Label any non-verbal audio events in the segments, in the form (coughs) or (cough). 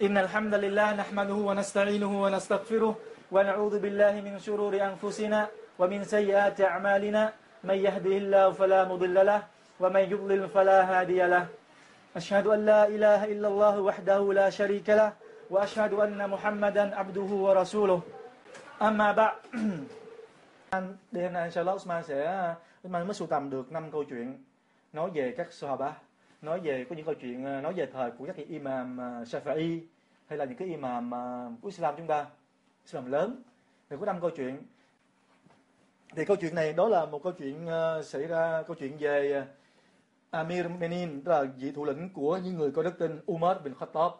إن الحمد لله نحمده ونستعينه ونستغفره ونعوذ بالله من شرور أنفسنا ومن سيئات أعمالنا. من يهده الله فلا مضل له ومن يضلل فلا هادي له. أشهد أن لا إله إلا الله وحده لا شريك له وأشهد أن محمدا عبده ورسوله. أما بعد (coughs) hôm nay inshallah Usman sẽ Usman mới sưu tầm được năm câu chuyện nói về các Sahaba nói về có những câu chuyện ờ, nói về thời của các cái imam ờ, Shafi'i hay là những cái imam ờ, của Islam chúng ta Islam lớn. Thì có năm câu chuyện. Thì câu chuyện này đó là một câu chuyện xảy ra câu chuyện về Amir Menin tức là vị thủ lĩnh của những người có đức tin Umar bin Khattab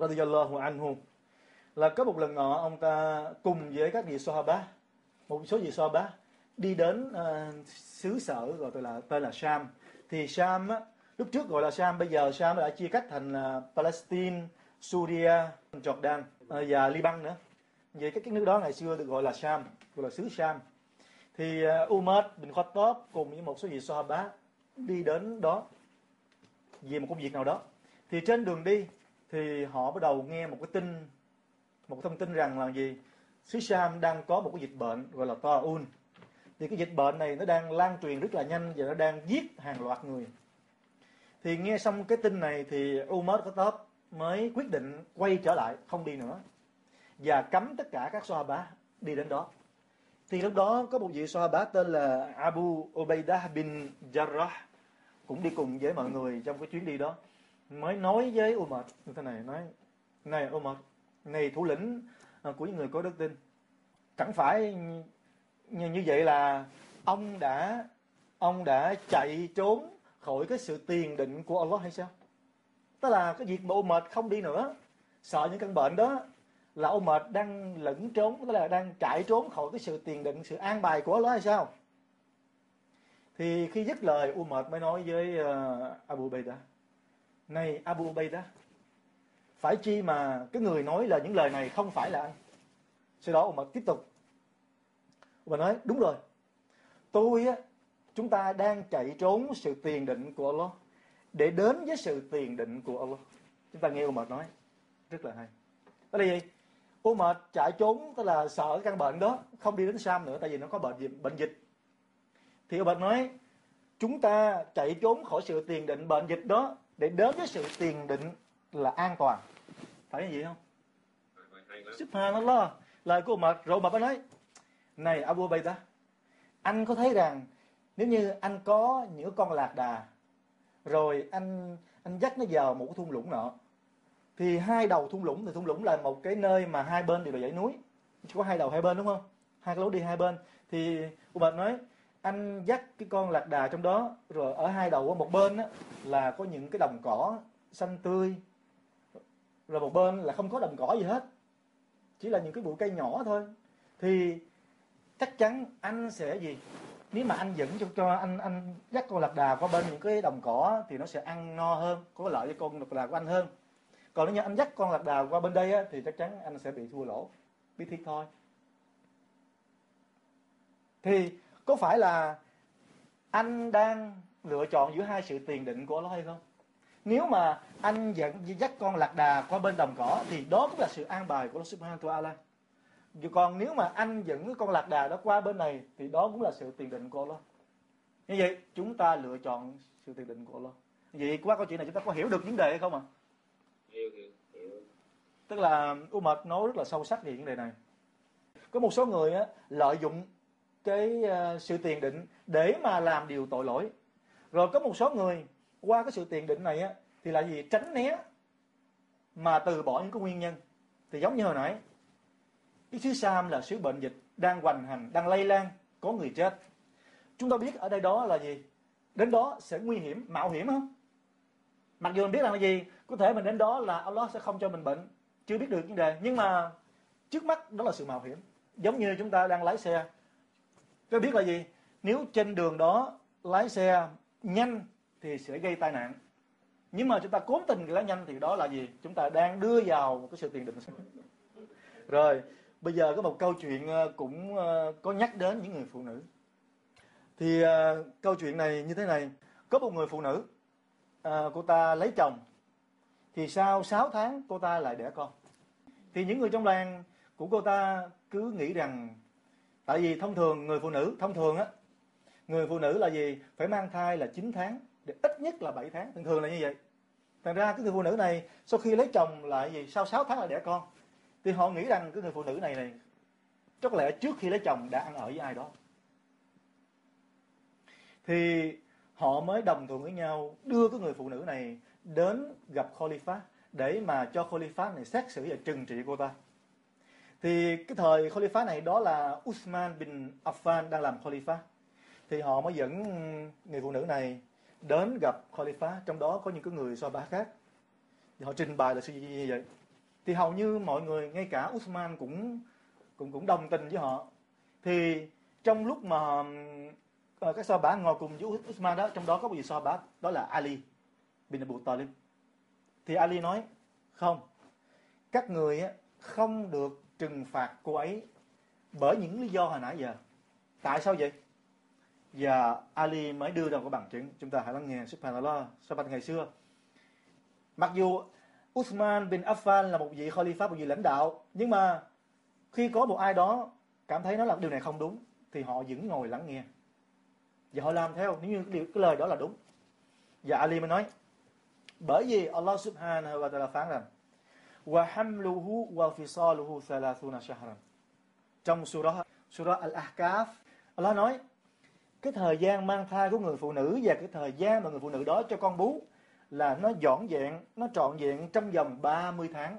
radiyallahu anhu. Là có một lần nọ ông ta cùng với các vị Sahaba một số vị Sahaba đi đến uh, xứ sở gọi tên là tên là Sham. Thì Sham á, lúc trước gọi là Sham bây giờ Sham đã chia cắt thành là Palestine, Syria, Jordan à, và Liban nữa. Vậy các cái nước đó ngày xưa được gọi là Sham gọi là xứ Sham. Thì à, Umar bin Khattab cùng với một số vị Sahaba đi đến đó vì một công việc nào đó. Thì trên đường đi thì họ bắt đầu nghe một cái tin một thông tin rằng là gì? Xứ Sham đang có một cái dịch bệnh gọi là Taun. Thì cái dịch bệnh này nó đang lan truyền rất là nhanh và nó đang giết hàng loạt người thì nghe xong cái tin này thì Umar Khattab mới quyết định quay trở lại không đi nữa. Và cấm tất cả các Sahaba đi đến đó. Thì lúc đó có một vị Sahaba tên là Abu Ubaidah bin Jarrah cũng đi cùng với mọi người trong cái chuyến đi đó mới nói với Umar như thế này nói này Umar này thủ lĩnh à, của những người có đức tin chẳng phải như, như vậy là ông đã ông đã chạy trốn khỏi cái sự tiền định của Allah hay sao? Tức là cái việc mà mệt không đi nữa sợ những căn bệnh đó là mệt đang lẫn trốn tức là đang chạy trốn khỏi cái sự tiền định sự an bài của Allah hay sao? Thì khi dứt lời Umar mới nói với uh, Abu Bayda, này Abu Bayda, phải chi mà cái người nói là những lời này không phải là anh? Sau đó Umar tiếp tục. Và nói đúng rồi tôi á chúng ta đang chạy trốn sự tiền định của Allah. Để đến với sự tiền định của Allah. Chúng ta nghe Umar nói. Rất là hay. Đó là gì Umar chạy trốn, tức là sợ căn bệnh đó, không đi đến Sam nữa, tại vì nó có bệnh gì, bệnh dịch. Thì Umar nói, chúng ta chạy trốn khỏi sự tiền định bệnh dịch đó, để đến với sự tiền định là an toàn. Phải như vậy không? Subhanallah lời của Umar, rồi Umar nói, này Abu Bayda anh có thấy rằng nếu như anh có những con lạc đà rồi anh anh dắt nó vào một cái thung lũng nọ thì hai đầu thung lũng thì thung lũng là một cái nơi mà hai bên đều là dãy núi. Chỉ có hai đầu hai bên đúng không? Hai cái lối đi hai bên. Thì Umar nói anh dắt cái con lạc đà trong đó rồi ở hai đầu một bên á, là có những cái đồng cỏ xanh tươi. Rồi một bên là không có đồng cỏ gì hết. Chỉ là những cái bụi cây nhỏ thôi. Thì chắc chắn anh sẽ gì? Nếu mà anh dẫn cho, cho anh anh dắt con lạc đà qua bên những cái đồng cỏ thì nó sẽ ăn no hơn có lợi cho con lạc đà của anh hơn. Còn nếu như anh dắt con lạc đà qua bên đây á, thì chắc chắn anh sẽ bị thua lỗ biết thiệt thôi thì có phải là anh đang lựa chọn giữa hai sự tiền định của nó hay không? Nếu mà anh dẫn dắt con lạc đà qua bên đồng cỏ thì đó cũng là sự an bài của Allah Subhanahu wa ta'ala còn nếu mà anh dẫn cái con lạc đà đó qua bên này thì đó cũng là sự tiền định của Allah. Như vậy chúng ta lựa chọn sự tiền định của Allah. Vậy qua câu chuyện này chúng ta có hiểu được vấn đề hay không ạ? À? hiểu, hiểu, hiểu. tức là Umar nói rất là sâu sắc về vấn đề này. Có một số người á, lợi dụng cái uh, sự tiền định để mà làm điều tội lỗi. Rồi có một số người qua cái sự tiền định này á thì là gì? Tránh né mà từ bỏ những cái nguyên nhân. Thì giống như hồi nãy cái thứ Sam là sứ bệnh dịch đang hoành hành, đang lây lan, có người chết. Chúng ta biết ở đây đó là gì? Đến đó sẽ nguy hiểm, mạo hiểm không? Mặc dù mình biết là gì, có thể mình đến đó là Allah sẽ không cho mình bệnh, chưa biết được vấn đề. Nhưng mà trước mắt đó là sự mạo hiểm, giống như chúng ta đang lái xe. Tôi biết là gì? Nếu trên đường đó lái xe nhanh thì sẽ gây tai nạn. Nhưng mà chúng ta cố tình lái nhanh thì đó là gì? Chúng ta đang đưa vào một cái sự tiền định. Rồi bây giờ có một câu chuyện ờ, cũng ờ, có nhắc đến những người phụ nữ. Thì uh, câu chuyện này như thế này. Có một người phụ nữ uh, cô ta lấy chồng. Thì sau 6 tháng cô ta lại đẻ con. Thì những người trong làng của cô ta cứ nghĩ rằng tại vì thông thường người phụ nữ thông thường á người phụ nữ là gì? Phải mang thai là 9 tháng để ít nhất là 7 tháng. Thường thường là như vậy. Thành ra cái người phụ nữ này sau khi lấy chồng lại gì? Sau 6 tháng là đẻ con thì họ nghĩ rằng cái người phụ nữ này này, chắc lẽ trước khi lấy chồng đã ăn ở với ai đó. Thì họ mới đồng thuận với nhau đưa cái người phụ nữ này đến gặp Khalifa để mà cho Khalifa này xét xử và trừng trị cô ta. Thì cái thời Khalifa này đó là Usman bin Affan đang làm Khalifa thì họ mới dẫn người phụ nữ này đến gặp Khalifa trong đó có những cái người so bá khác. Thì họ trình bày là sự như vậy thì hầu như mọi người ngay cả Usman cũng cũng cũng đồng tình với họ. Thì trong lúc mà ờ, uh, các so bá ngồi cùng với Usman đó trong đó có một vị so bá đó là Ali bin Abu Talib. Thì Ali nói không các người không được trừng phạt cô ấy bởi những lý do hồi nãy giờ. Tại sao vậy? Và Ali mới đưa ra một cái bằng chứng. Chúng ta hãy lắng nghe Subhanallah Sabat ngày xưa. Mặc dù Uthman bin Affan là một vị Khalifa một vị lãnh đạo. Nhưng mà khi có một ai đó cảm thấy nó là điều này không đúng thì họ vẫn ngồi lắng nghe. Và họ làm theo nếu như cái, điều, cái lời đó là đúng. Và Ali mới nói bởi vì Allah subhanahu wa ta'ala phán rằng وَحَمْلُهُ وَفِصَالُهُ ثَلَاثُونَ شَهْرًا trong surah surah al-ahqaf Allah nói cái thời gian mang thai của người phụ nữ và cái thời gian mà người phụ nữ đó cho con bú là nó dọn dẹn, nó trọn vẹn trong vòng 30 tháng.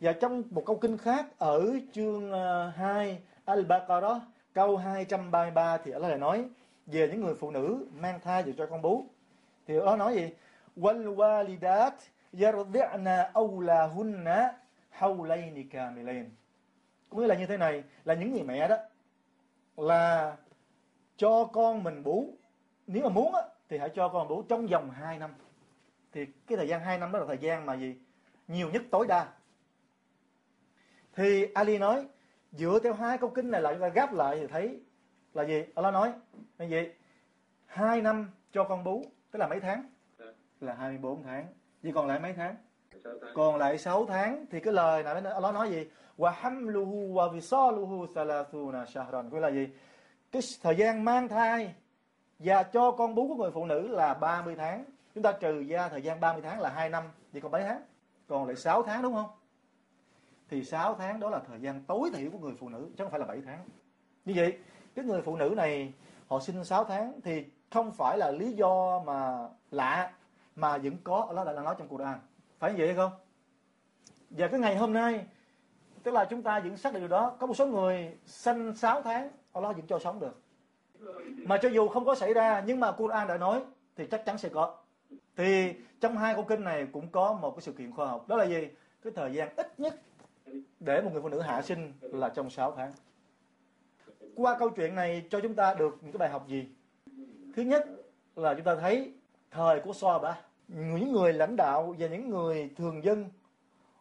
Và trong một câu kinh khác ở chương ờ, 2 Al-Baqarah câu 233 thì Allah lại nói về những người phụ nữ mang thai và cho con bú. Thì nó nói gì? Wal walidat yardi'na awlahunna hawlayni kamilayn. Có nghĩa là như thế này, là những người mẹ đó là cho con mình bú nếu mà muốn á, thì hãy cho con bú trong vòng 2 năm thì cái thời gian 2 năm đó là thời gian mà gì? Nhiều nhất tối đa. Thì Ali nói dựa theo hai câu kinh này lại chúng ta gáp lại thì thấy là gì? Allah nói là gì? Hai năm cho con bú tức là mấy tháng? Là 24 tháng. Vậy còn lại mấy tháng? Còn lại 6 tháng thì cái lời này Allah nói gì? Wa hamluhu wa visaluhu thalathuna shahran. Có là gì? Cái thời gian mang thai và cho con bú của người phụ nữ là 30 tháng chúng ta trừ ra thời gian 30 tháng là 2 năm thì còn mấy tháng? Còn lại 6 tháng đúng không? Thì 6 tháng đó là thời gian tối thiểu của người phụ nữ, chứ không phải là 7 tháng. Như vậy, cái người phụ nữ này, họ sinh 6 tháng thì không phải là lý do mà lạ, mà vẫn có Allah đã nói trong Quran. Phải như vậy hay không? Và cái ngày hôm nay, tức là chúng ta vẫn xác định điều đó, có một số người sinh 6 tháng, Allah vẫn cho sống được. Mà cho dù không có xảy ra, nhưng mà Quran đã nói, thì chắc chắn sẽ có thì trong hai câu kinh này cũng có một cái sự kiện khoa học. Đó là gì? Cái thời gian ít nhất để một người phụ nữ hạ sinh là trong 6 tháng. Qua câu chuyện này cho chúng ta được những cái bài học gì? Thứ nhất là chúng ta thấy thời của so ba những người lãnh đạo và những người thường dân,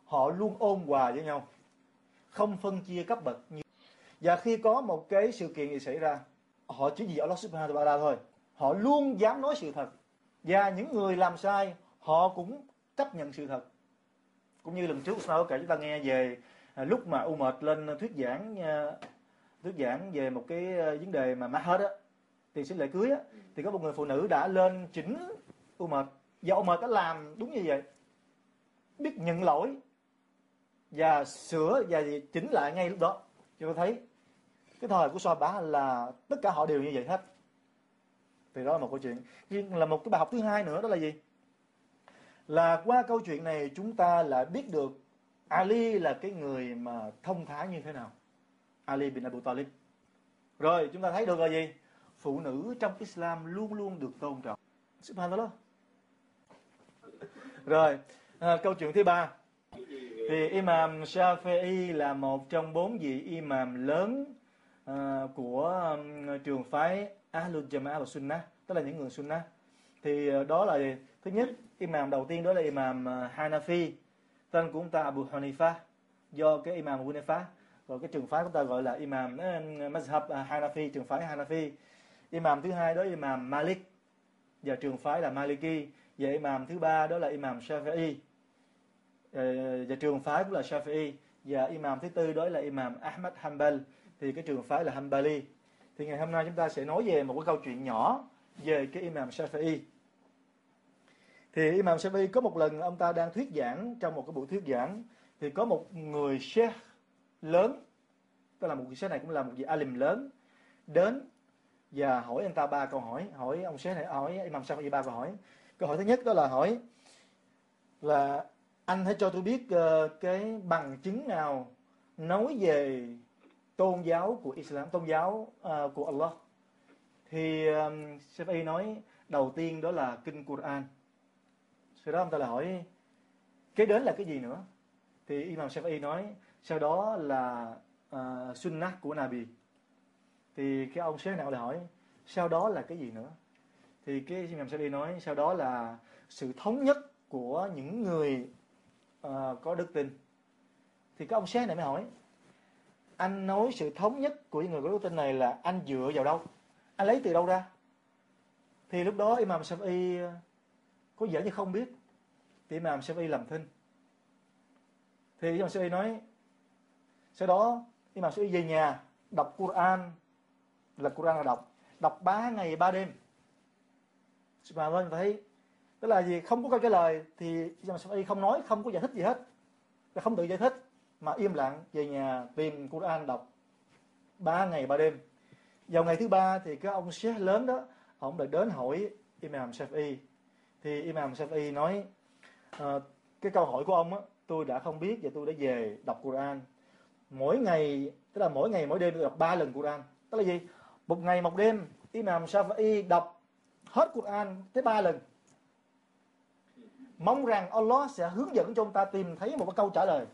họ luôn ôn hòa với nhau, không phân chia cấp bậc như và khi có một cái sự kiện gì xảy ra, họ chỉ vì Allah subhanahu wa ta'ala thôi. Họ luôn dám nói sự thật và những người làm sai, họ cũng chấp nhận sự thật. Cũng như lần trước sau kể, chúng ta nghe về à, lúc mà u mệt lên thuyết giảng à, thuyết giảng về một cái à, vấn đề mà mắc hết á thì xin lễ cưới á, thì có một người phụ nữ đã lên chỉnh u mệt và u mệt đã làm đúng như vậy. Biết nhận lỗi và sửa và chỉnh lại ngay lúc đó. Cho tôi thấy, cái thời của so bá là tất cả họ đều như vậy hết thì đó là một câu chuyện. Nhưng là một cái bài học thứ hai nữa đó là gì? Là qua câu chuyện này chúng ta lại biết được Ali là cái người mà thông thái như thế nào. Ali bin Abu Talib. Rồi chúng ta thấy được là gì? Phụ nữ trong Islam luôn luôn được tôn trọng. Subhanallah. Rồi à, câu chuyện thứ ba. Thì Imam Shafi'i là một trong bốn vị imam lớn à, của um, trường phái Ahlul Jama'ah và Sunnah, tức là những người Sunnah. Thì ờ, đó là thứ nhất, imam đầu tiên đó là imam ờ, Hanafi, tên của ông ta Abu Hanifa, do cái imam Abu Hanifa, rồi cái trường phái của ta gọi là imam ờ, Mazhab Hanafi, trường phái Hanafi. Imam thứ hai đó là imam Malik, và trường phái là Maliki. Và imam thứ ba đó là imam Shafi'i. Và trường phái cũng là Shafi'i. Và imam thứ tư đó là imam Ahmad Hanbal. Thì cái trường phái là Hanbali thì ngày hôm nay chúng ta sẽ nói về một cái câu chuyện nhỏ về cái imam Shafi'i. Thì imam Shafi'i có một lần ông ta đang thuyết giảng trong một cái buổi thuyết giảng thì có một người sheikh lớn tức là một người sheikh này cũng là một vị alim lớn đến và hỏi anh ta ba câu hỏi hỏi ông sheikh này hỏi imam Shafi'i ba câu hỏi. Câu hỏi thứ nhất đó là hỏi là anh hãy cho tôi biết uh, cái bằng chứng nào nói về tôn giáo của Islam, tôn giáo uh, của Allah. Thì um, Shafi'i nói đầu tiên đó là kinh Quran. Sau đó ông ta lại hỏi kế đến là cái gì nữa? Thì Imam Shafi'i nói sau đó là uh, sunnah của Nabi. Thì cái ông Sheikh nào lại hỏi sau đó là cái gì nữa? Thì cái Imam Shafi'i nói sau đó là sự thống nhất của những người uh, có đức tin thì cái ông sếp này mới hỏi anh nói sự thống nhất của những người có đức tin này là anh dựa vào đâu? Anh lấy từ đâu ra? Thì lúc đó Imam Shafi'i ờ, có vẻ như không biết. Thì Imam Shafi'i làm thinh. Thì Imam Shafi'i nói, sau đó Imam Shafi'i về nhà, đọc Quran, là Quran là đọc. Đọc ba ngày, ba đêm. Mà mình thấy, tức là gì? Không có câu trả lời, thì Imam Shafi'i không nói, không có giải thích gì hết. Là không tự giải thích mà im lặng về nhà tìm Quran đọc. Ba ngày ba đêm. Vào ngày thứ ba thì cái ông sheikh lớn đó ông lại đến hỏi Imam Shafi thì Imam Shafi nói à, cái câu hỏi của ông á tôi đã không biết và tôi đã về đọc Quran. Mỗi ngày tức là mỗi ngày mỗi đêm tôi đọc ba lần Quran. Tức là gì? Một ngày một đêm Imam Shafi đọc hết Quran tới ba lần. Mong rằng Allah sẽ hướng dẫn cho ông ta tìm thấy một cái câu trả lời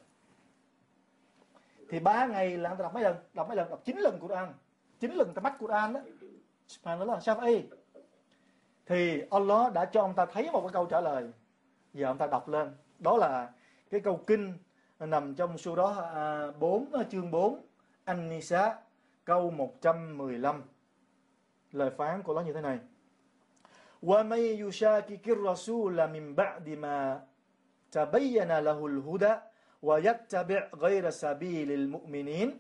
thì ba ngày là ông ta đọc mấy lần đọc mấy lần đọc chín lần Quran chín lần ta mắt Quran đó Subhanallah sao vậy thì Allah đã cho ông ta thấy một cái câu trả lời giờ ông ta đọc lên đó là cái câu kinh nằm trong số đó à, 4 à, chương 4 An-Nisa câu 115 lời phán của nó như thế này ومن يشاكك الرسول من بعد ما تبين له الهدى ويتبع غير سبيل المؤمنين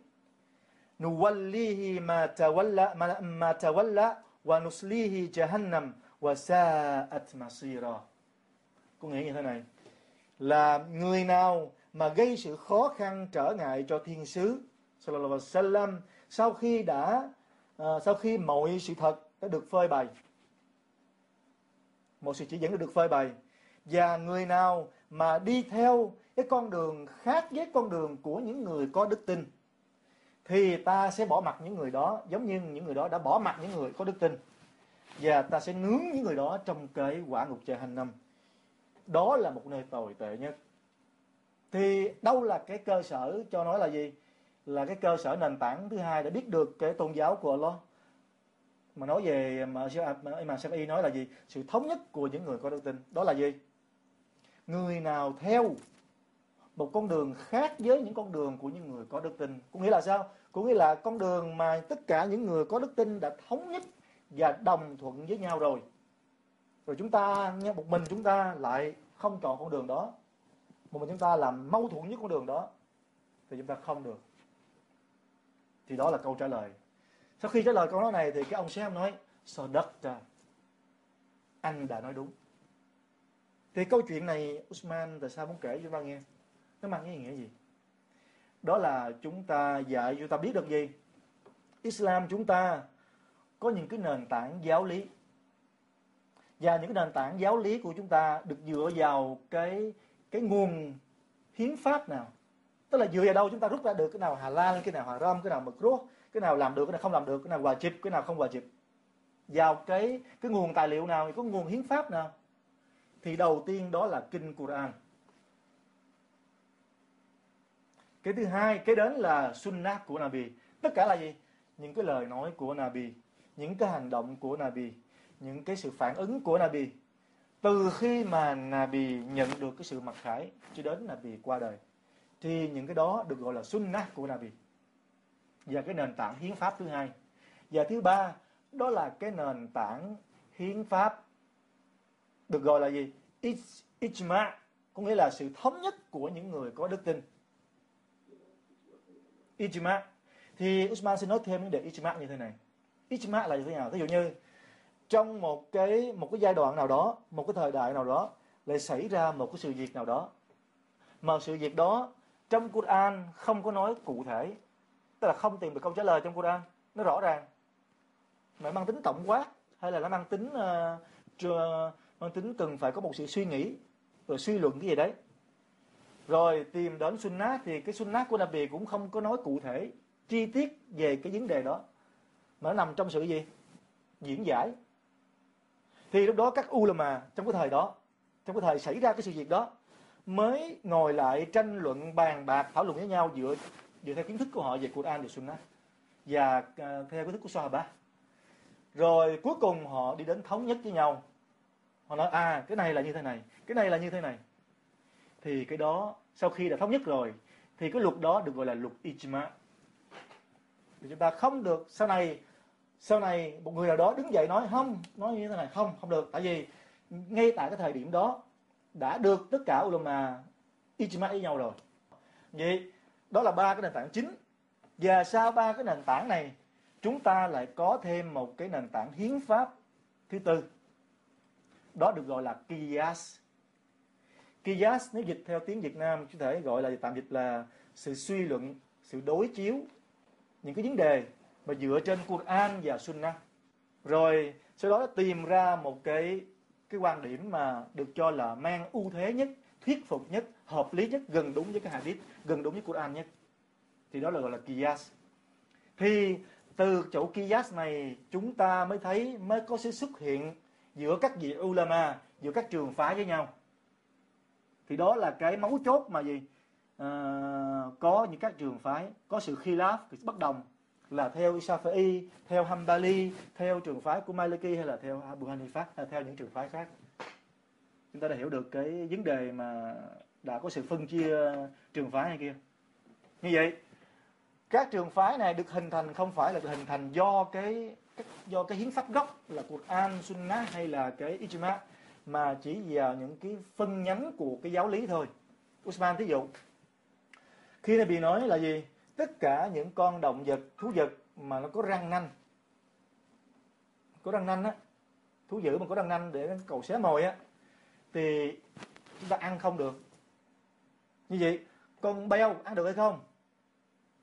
نوليه ما تولى ما تولى ونصليه جهنم وساءت مصيرا có nghĩa như thế này là người nào mà gây sự khó khăn trở ngại cho thiên sứ sallallahu alaihi wasallam sau khi đã uh, sau khi mọi sự thật đã được phơi bày một sự chỉ dẫn đã được phơi bày và người nào mà đi theo cái con đường khác với con đường của những người có đức tin, thì ta sẽ bỏ mặt những người đó giống như những người đó đã bỏ mặt những người có đức tin. Và ta sẽ nướng những người đó trong cái quả ngục trời hành năm. Đó là một nơi tồi tệ nhất. Thì đâu là cái cơ sở cho nói là gì? Là cái cơ sở nền tảng thứ hai để biết được cái tôn giáo của Allah. Mà nói về mà Imam y nói là gì? Sự thống nhất của những người có đức tin. Đó là gì? Người nào theo một con đường khác với những con đường của những người có đức tin. Có nghĩa là sao? Có nghĩa là con đường mà tất cả những người có đức tin đã thống nhất và đồng thuận với nhau rồi. Rồi chúng ta nghe một mình chúng ta lại không chọn con đường đó. Một mình chúng ta làm mâu thuẫn với con đường đó, thì chúng ta không được. Thì đó là câu trả lời. Sau khi trả lời câu nói này thì cái ông sếp nói so đất ra. Anh đã nói đúng. Thì câu chuyện này, Usman, tại sao muốn kể cho chúng ta nghe? Nó mang ý nghĩa gì? Đó là chúng ta dạy, chúng ta biết được gì? Islam chúng ta có những cái nền tảng giáo lý. Và những cái nền tảng giáo lý của chúng ta được dựa vào cái cái nguồn hiến pháp nào? Tức là dựa vào đâu chúng ta rút ra được cái nào halal cái nào haram cái nào mực rốt cái nào làm được, cái nào không làm được, cái nào hòa chịp, cái nào không hòa chịp? Vào cái cái nguồn tài liệu nào có nguồn hiến pháp nào? Thì đầu tiên đó là kinh Quran. Cái thứ hai, cái đến là sunnah của Nabi. Tất cả là gì? Những cái lời nói của Nabi, những cái hành động của Nabi, những cái sự phản ứng của Nabi. Từ khi mà Nabi nhận được cái sự mặc khải, cho đến Nabi qua đời, thì những cái đó được gọi là sunnah của Nabi. Và cái nền tảng hiến pháp thứ hai. Và thứ ba, đó là cái nền tảng hiến pháp được gọi là gì? Ijma, có nghĩa là sự thống nhất của những người có đức tin ijma. Thì Usman xin nói thêm vấn đề ijma như thế này. Ijma là như thế nào? Ví dụ như trong một cái một cái giai đoạn nào đó một cái thời đại nào đó lại xảy ra một cái sự việc nào đó. Mà sự việc đó trong Quran không có nói cụ thể. Tức là không tìm được câu trả lời trong Quran. Nó rõ ràng. Mà mang tính tổng quát hay là nó mang tính uh, mang tính cần phải có một sự suy nghĩ rồi suy luận cái gì đấy rồi tìm đến sunnah thì cái sunnah của Nabi cũng không có nói cụ thể chi tiết về cái vấn đề đó. Mà nó nằm trong sự gì? Diễn giải. Thì lúc đó các ulama trong cái thời đó trong cái thời xảy ra cái sự việc đó mới ngồi lại tranh luận bàn bạc thảo luận với nhau dựa dựa theo kiến thức của họ về Quran và Sunnah và uh, theo kiến thức của Sahaba. Rồi cuối cùng họ đi đến thống nhất với nhau. Họ nói à cái này là như thế này cái này là như thế này thì cái đó sau khi đã thống nhất rồi, thì cái luật đó được gọi là luật ijma thì chúng ta không được sau này sau này một người nào đó đứng dậy nói, không, nói như thế này, không không được. Tại vì ngay tại cái thời điểm đó đã được tất cả ulama ijma với nhau rồi. Vậy đó là ba cái nền tảng chính. Và sau ba cái nền tảng này, chúng ta lại có thêm một cái nền tảng hiến pháp thứ tư. Đó được gọi là Kiyas Kiyas nếu dịch theo tiếng Việt Nam có thể gọi là tạm dịch là sự suy luận, sự đối chiếu những cái vấn đề mà dựa trên Quran và Sunnah. Rồi sau đó tìm ra một cái cái quan điểm mà được cho là mang ưu thế nhất, thuyết phục nhất, hợp lý nhất, gần đúng với cái hadith, gần đúng với Quran nhất. Thì đó là gọi là Kiyas thì từ chỗ Kiyas này chúng ta mới thấy mới có sự xuất hiện giữa các vị ulama, giữa các trường phái với nhau thì đó là cái mấu chốt mà gì à, có những các trường phái có sự khilaf bất đồng là theo Shafi'i, theo Hanbali, theo trường phái của Maliki hay là theo Abu Hanifa hay theo những trường phái khác. Chúng ta đã hiểu được cái vấn đề mà đã có sự phân chia trường phái này kia. Như vậy, các trường phái này được hình thành không phải là được hình thành do cái do cái hiến pháp gốc là Quran, Sunnah hay là cái Ijma mà chỉ vào những cái phân nhánh của cái giáo lý thôi. Usman thí dụ khi Nabi nói là gì? Tất cả những con động vật, thú vật mà nó có răng nanh có răng nanh á thú dữ mà có răng nanh để cầu xé mồi á thì chúng ta ăn không được như vậy con beo ăn được hay không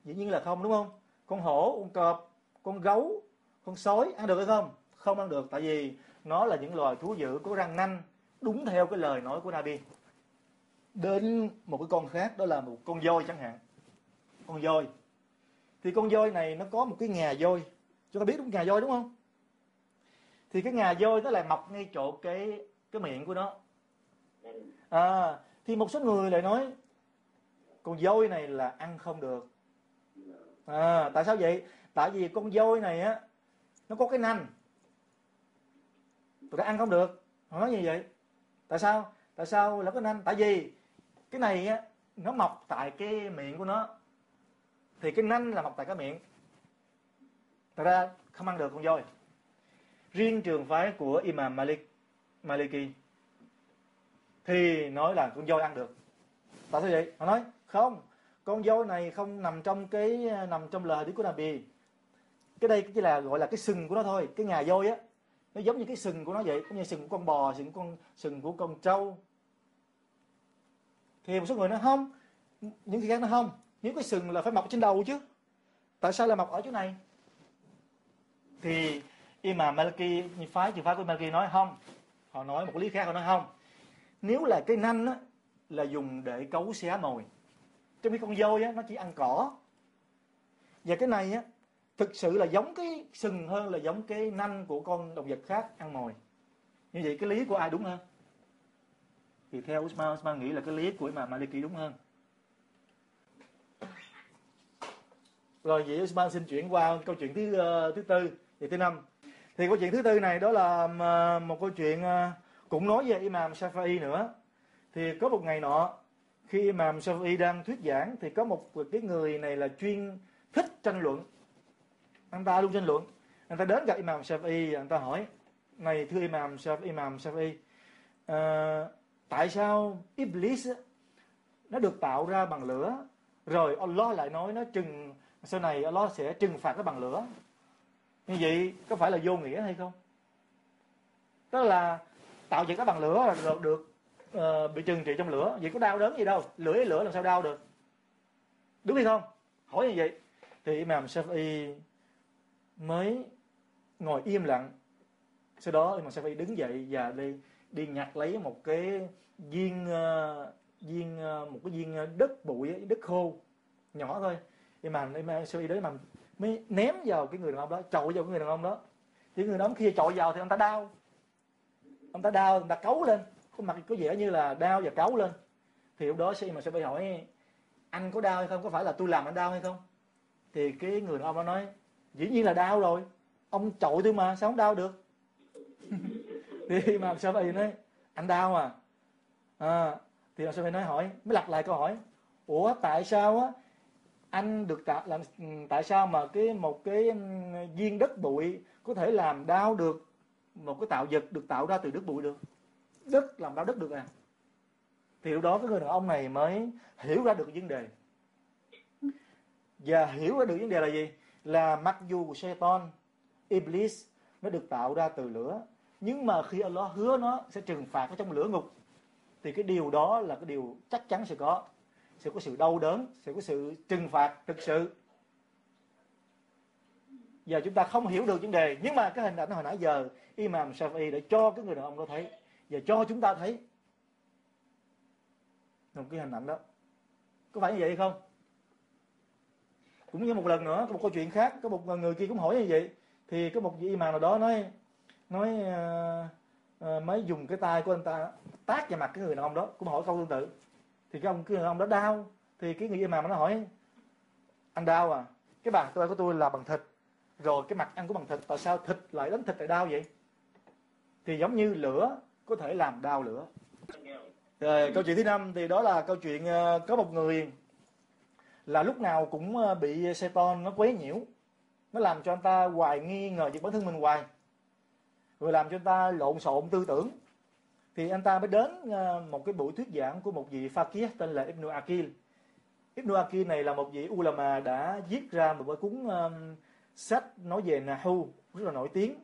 dĩ nhiên là không đúng không con hổ con cọp con gấu con sói ăn được hay không không ăn được tại vì nó là những loài thú dữ có răng nanh, đúng theo cái lời nói của Nabi. Đến một cái con khác, đó là một con voi chẳng hạn. Con voi. Thì con voi này nó có một cái ngà voi. Chúng ta biết đúng ngà voi đúng không? Thì cái ngà voi nó lại mọc ngay chỗ cái cái miệng của nó. À thì một số người lại nói, con voi này là ăn không được. À tại sao vậy? Tại vì con voi này á, nó có cái nanh tụi ta ăn không được. Họ nói như vậy. Tại sao? Tại sao là có nanh tại vì cái này á, nó mọc tại cái miệng của nó. Thì cái nanh là mọc tại cái miệng. Thật ra không ăn được con voi. Riêng trường phái của Imam Malik, Maliki thì nói là con voi ăn được. Tại sao vậy? Họ nói, không, con voi này không nằm trong cái, nằm trong lời của Nabi. Cái đây chỉ là, gọi là cái sừng của nó thôi. Cái ngà voi á nó giống như cái sừng của nó vậy cũng như sừng của con bò sừng của con sừng của con trâu. Thì một số người nói không những người khác nó không nếu cái sừng là phải mọc trên đầu chứ. Tại sao lại mọc ở chỗ này? Thì Imam Maliki phái trường phái của Maliki nói không. Họ nói một lý khác họ nói không. Nếu là cái nanh á, là dùng để cấu xé mồi. Trong khi con dôi á, nó chỉ ăn cỏ. Và cái này á thực sự là giống cái sừng hơn là giống cái nanh của con động vật khác ăn mồi. Như vậy cái lý của ai đúng hơn? Thì theo Usman Usman nghĩ là cái lý của Imam Maliki đúng hơn. Rồi vậy Usman xin chuyển qua câu chuyện thứ uh, thứ tư và thứ năm. Thì câu chuyện thứ tư này đó là uh, một câu chuyện uh, cũng nói về Imam Shafi'i nữa. Thì có một ngày nọ khi Imam Shafi'i đang thuyết giảng thì có một cái người này là chuyên thích tranh luận anh ta luôn tranh luận. Anh ta đến gặp Imam Shafi'i anh ta hỏi này thưa Imam Shafi'i Imam Shafi'i uh, tại sao Iblis á, nó được tạo ra bằng lửa rồi Allah lại nói nó trừng sau này Allah sẽ trừng phạt nó bằng lửa? Như vậy có phải là vô nghĩa hay không? Tức là tạo dựng nó bằng lửa là được, được uh, bị trừng trị trong lửa. Vậy có đau đớn gì đâu. Lửa lửa làm sao đau được? Đúng hay không? Hỏi như vậy. Thì Imam Shafi'i mới ngồi im lặng. Sau đó Imam phải đứng dậy và đi đi nhặt lấy một cái viên uh, viên uh, một cái viên ờ, đất bụi đất khô nhỏ thôi. Imam Imam đi đấy mà mới ném vào cái người đàn ông đó chọi vào cái người đàn ông đó. Thì người đàn ông kia chọi vào thì ông ta đau. Ông ta đau ông ta cấu lên. Khuôn mặt có vẻ như là đau và cấu lên. Thì lúc đó mà sẽ phải hỏi anh có đau hay không? Có phải là tôi làm anh đau hay không? Thì cái người đàn ông đó nói dĩ nhiên là đau rồi. Ông chọi tôi mà sao không đau được? (laughs) Thì mà sao vậy? Nói anh đau à, à thì sao vậy nói hỏi mới lặp lại câu hỏi. Ủa tại sao á anh được tạo làm tại sao mà cái một cái viên đất bụi có thể làm đau được một cái tạo vật được tạo ra từ đất bụi được? Đất làm đau đất được à? Thì lúc đó cái người đàn ông này mới hiểu ra được vấn đề. Và hiểu ra được vấn đề là gì? Là mặc dù Satan, Iblis nó được tạo ra từ lửa, nhưng mà khi Allah hứa nó sẽ trừng phạt ở trong lửa ngục, thì cái điều đó là cái điều chắc chắn sẽ có. Sẽ có sự đau đớn, sẽ có sự trừng phạt thực sự. Giờ chúng ta không hiểu được vấn đề, nhưng mà cái hình ảnh hồi nãy giờ, Imam Shafi để cho cái người đàn ông đó thấy. Và cho chúng ta thấy. Một cái hình ảnh đó. Có phải như vậy không? Cũng như một lần nữa có một câu chuyện khác có một người kia cũng hỏi như vậy. Thì có một vị imam nào đó nói nói uh, uh, mới dùng cái tay của anh ta tát vào mặt cái người đàn ông đó. Cũng hỏi câu tương tự. Thì cái ông cái người đàn ông đó đau. Thì cái người imam nó hỏi anh đau à? Cái bàn tay của tôi là bằng thịt. Rồi cái mặt ăn của bằng thịt tại sao thịt lại đánh thịt lại đau vậy? Thì giống như lửa có thể làm đau lửa. Rồi câu chuyện thứ năm thì đó là câu chuyện uh, có một người là lúc nào cũng ờ, bị Satan nó quấy nhiễu. Nó làm cho anh ta hoài nghi ngờ về bản thân mình hoài. Rồi làm cho anh ta lộn xộn tư tưởng. Thì anh ta mới đến ờ, một cái buổi thuyết giảng của một vị Fakir tên là Ibn Akil. Ibn Akil này là một vị ulama đã viết ra một cái cuốn um, sách nói về Nahu rất là nổi tiếng.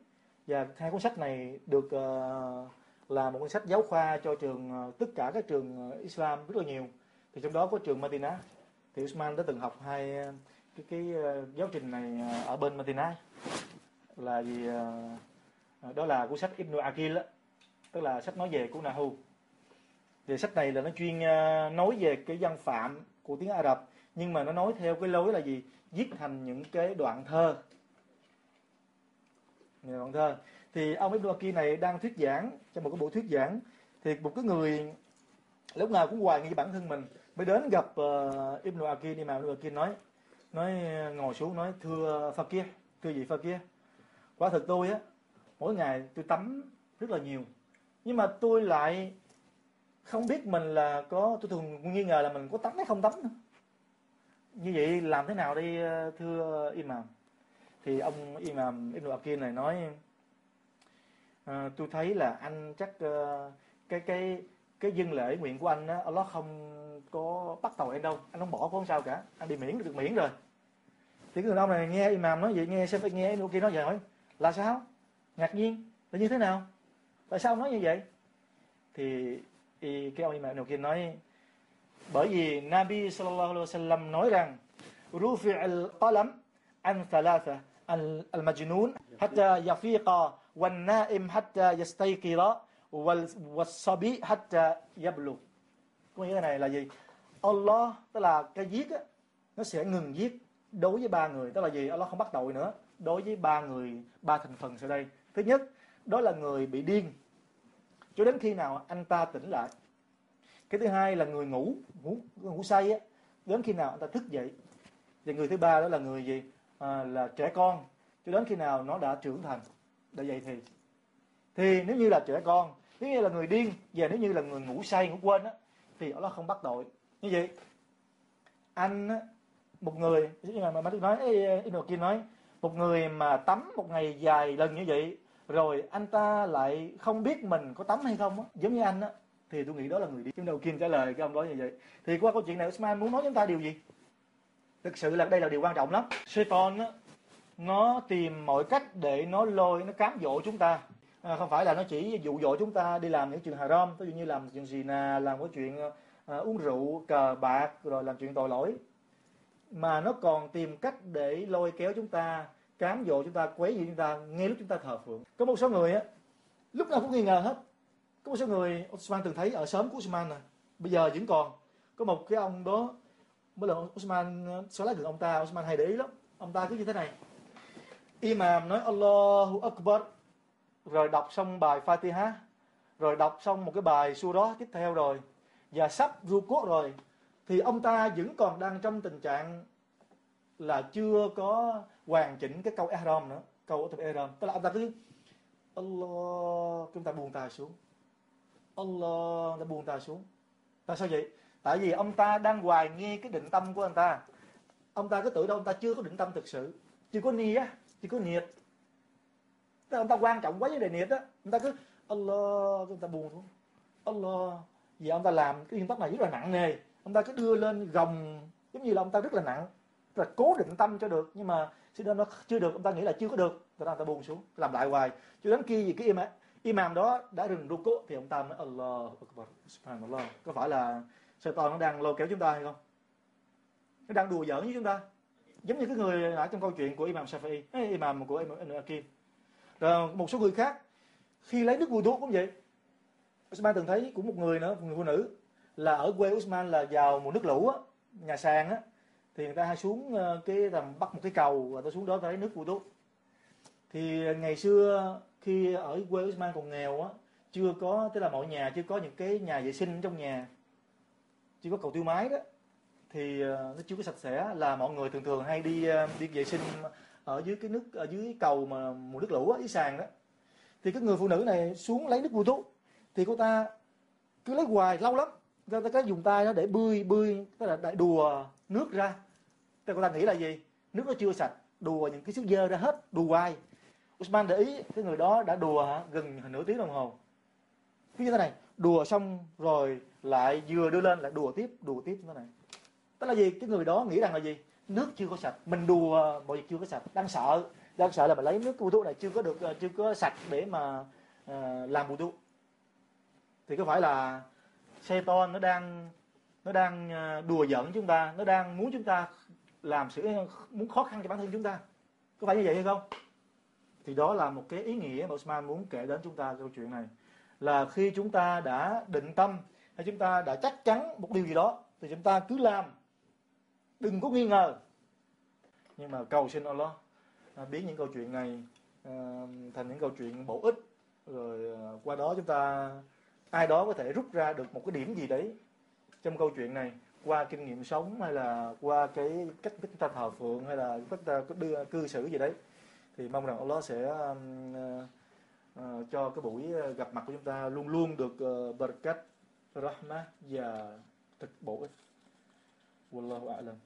Và hai cuốn sách này được uh, là một cuốn sách giáo khoa cho trường uh, tất cả các trường uh, Islam rất là nhiều. Thì trong đó có trường Madinah thì Usman đã từng học hai ờ, cái cái ờ, giáo trình này ờ, ở bên Madinah là gì đó là cuốn sách Ibn Akil đó, tức là sách nói về của Nahu. Thì sách này là nó chuyên nói về cái văn phạm của tiếng Ả Rập nhưng mà nó nói theo cái lối là gì? Viết thành những cái đoạn thơ. Những đoạn thơ. Thì ông Ibn Akil này đang thuyết giảng trong một cái buổi thuyết giảng. Thì một cái người lúc nào cũng hoài nghi bản thân mình mới đến gặp uh, Ibn Akin Imam Ibn Akin nói nói ờ, ngồi xuống nói thưa pha kia thưa vị kia quả thực tôi á mỗi ngày tôi tắm rất là nhiều nhưng mà tôi lại không biết mình là có tôi thường nghi ngờ là mình có tắm hay không tắm nữa. như vậy làm thế nào đi ờ, thưa Imam thì ông Imam Ibn Akin này nói à, tôi thấy là anh chắc uh, cái cái cái dân lễ nguyện của anh á Allah không có bắt tàu anh đâu. Anh không bỏ cũng không sao cả. Anh bị miễn được miễn rồi. Thì người ông này nghe imam nói vậy nghe xem phải nghe kia nói vậy hỏi là sao? Ngạc nhiên. Là như thế nào? Tại sao ông nói như vậy? Thì, thì cái ông imam đầu kia nói bởi vì Nabi sallallahu alaihi wasallam nói rằng rufi al qalam an thalatha al majnun hatta yafiqa wal naim hatta yastayqira wal sabi hatta yablugh có nghĩa này là gì? Allah tức là cái giết á nó sẽ ngừng giết đối với ba người. Tức là gì? Allah không bắt tội nữa. Đối với ba người ba thành phần sau đây. Thứ nhất đó là người bị điên. Cho đến khi nào anh ta tỉnh lại? Cái thứ hai là người ngủ ngủ ngủ say á. Đến khi nào anh ta thức dậy? Và người thứ ba đó là người gì? À, là trẻ con. Cho đến khi nào nó đã trưởng thành? Đã dậy thì. Thì nếu như là trẻ con nếu như là người điên và nếu như là người ngủ say ngủ quên á thì Allah không bắt tội. Như vậy, anh, một người như mà mà nói Ibn kia nói, một người mà tắm một ngày dài lần như vậy, rồi anh ta lại không biết mình có tắm hay không giống như anh á, thì tôi nghĩ đó là người đi. Chúng đầu tiên trả lời cái ông đó như vậy. Thì qua câu chuyện này, Usman muốn nói chúng ta điều gì? Thực sự là đây là điều quan trọng lắm. Satan á, nó tìm mọi cách để nó lôi, nó cám dỗ chúng ta à, không phải là nó chỉ dụ dỗ chúng ta đi làm những chuyện haram ví dụ như làm chuyện gì nà làm cái chuyện à, uống rượu cờ bạc rồi làm chuyện tội lỗi. Mà nó còn tìm cách để lôi kéo chúng ta cám dỗ chúng ta quấy gì chúng ta ngay lúc chúng ta thờ phượng. Có một số người á lúc nào cũng nghi ngờ hết. Có một số người Osman từng thấy ở sớm của Osman nè bây giờ vẫn còn. Có một cái ông đó mỗi lần Osman xóa lá gần ông ta Osman hay để ý lắm. Ông ta cứ như thế này. Imam nói Allahu Akbar rồi đọc xong bài Fatiha, rồi đọc xong một cái bài đó tiếp theo rồi, và sắp ruku rồi, thì ông ta vẫn còn đang trong tình trạng là chưa có hoàn chỉnh cái câu ihram nữa, câu ihram. Tức là ông ta cứ, Allah chúng ta buông tay xuống. Allah ta buông tay xuống. Tại sao vậy? Tại vì ông ta đang hoài nghi cái định tâm của ông ta. Ông ta cứ tưởng đâu ông ta chưa có định tâm thực sự, chưa có ni á, chưa có niệm tức là ông ta quan trọng quá vấn đề niệm đó. Ông ta cứ, Allah người ta buồn luôn. Allah vì ông ta làm cái nguyên tắc này rất là nặng nề. Ông ta cứ đưa lên gồng, giống như là ông ta rất là nặng. Là cố định tâm cho được, nhưng mà xin nó chưa được. Ông ta nghĩ là chưa có được. Rồi ông ta buồn xuống, làm lại hoài. Cho đến khi gì cái im, imam đó đã dừng ruku thì ông ta mới Allah Akbar, Subhanallah. Có phải là Satan nó đang lôi kéo chúng ta hay không? Nó đang đùa giỡn với chúng ta. Giống như cái người ở trong câu chuyện của imam Shafi'i imam của imam Akim rồi một số người khác, khi lấy nước vui thuốc cũng vậy. Usman từng thấy cũng một người nữa, một người phụ nữ, là ở quê Usman là vào mùa nước lũ á, nhà sàn á, thì người ta hay xuống ờ, cái tầm bắt một cái cầu và tôi xuống đó lấy nước thuốc. Thì ngày xưa khi ở quê Usman còn nghèo á, chưa có, tức là mọi nhà chưa có những cái nhà vệ sinh trong nhà, chưa có cầu tiêu máy đó, thì ờ, nó chưa có sạch sẽ là mọi người thường thường hay đi đi vệ sinh ở dưới cái nước ở dưới cầu mà mùa nước lũ á dưới sàn đó. Thì cái người phụ nữ này xuống lấy nước vô thuốc thì cô ta cứ lấy hoài lâu lắm. Người ta cái dùng tay nó để bươi bươi tức là đại đùa nước ra. Thì cô ta nghĩ là gì? Nước nó chưa sạch đùa những cái xúc dơ ra hết đùa hoài. Usman để ý cái người đó đã đùa hả, gần nửa tiếng đồng hồ. Cứ như thế này đùa xong rồi lại vừa đưa lên lại đùa tiếp đùa tiếp như thế này. Tức là gì? Cái người đó nghĩ rằng là gì? Nước chưa có sạch. Mình đùa mọi việc chưa có sạch. Đang sợ đang sợ là mình lấy nước bù thuốc này chưa có được ờ, chưa có sạch để mà uh, làm bù thuốc thì có phải là xe to nó đang nó đang ờ, đùa giỡn chúng ta nó đang muốn chúng ta làm sự muốn khó khăn cho bản thân chúng ta? Có phải như vậy hay không? Thì đó là một cái ý nghĩa mà Osman muốn kể đến chúng ta câu chuyện này. Là khi chúng ta đã định tâm hay chúng ta đã chắc chắn một điều gì đó thì chúng ta cứ làm đừng có nghi ngờ. Nhưng mà cầu xin Allah à, biến những câu chuyện này à, thành những câu chuyện bổ ích. Rồi à, qua đó chúng ta ai đó có thể rút ra được một cái điểm gì đấy trong câu chuyện này. Qua kinh nghiệm sống hay là qua cái cách chúng ta thờ phượng hay là cách ta đưa cư xử gì đấy. Thì mong rằng Allah sẽ à, à, à, cho cái buổi gặp mặt của chúng ta luôn luôn được uh, cách rahmah và thực bổ ích. والله أعلم.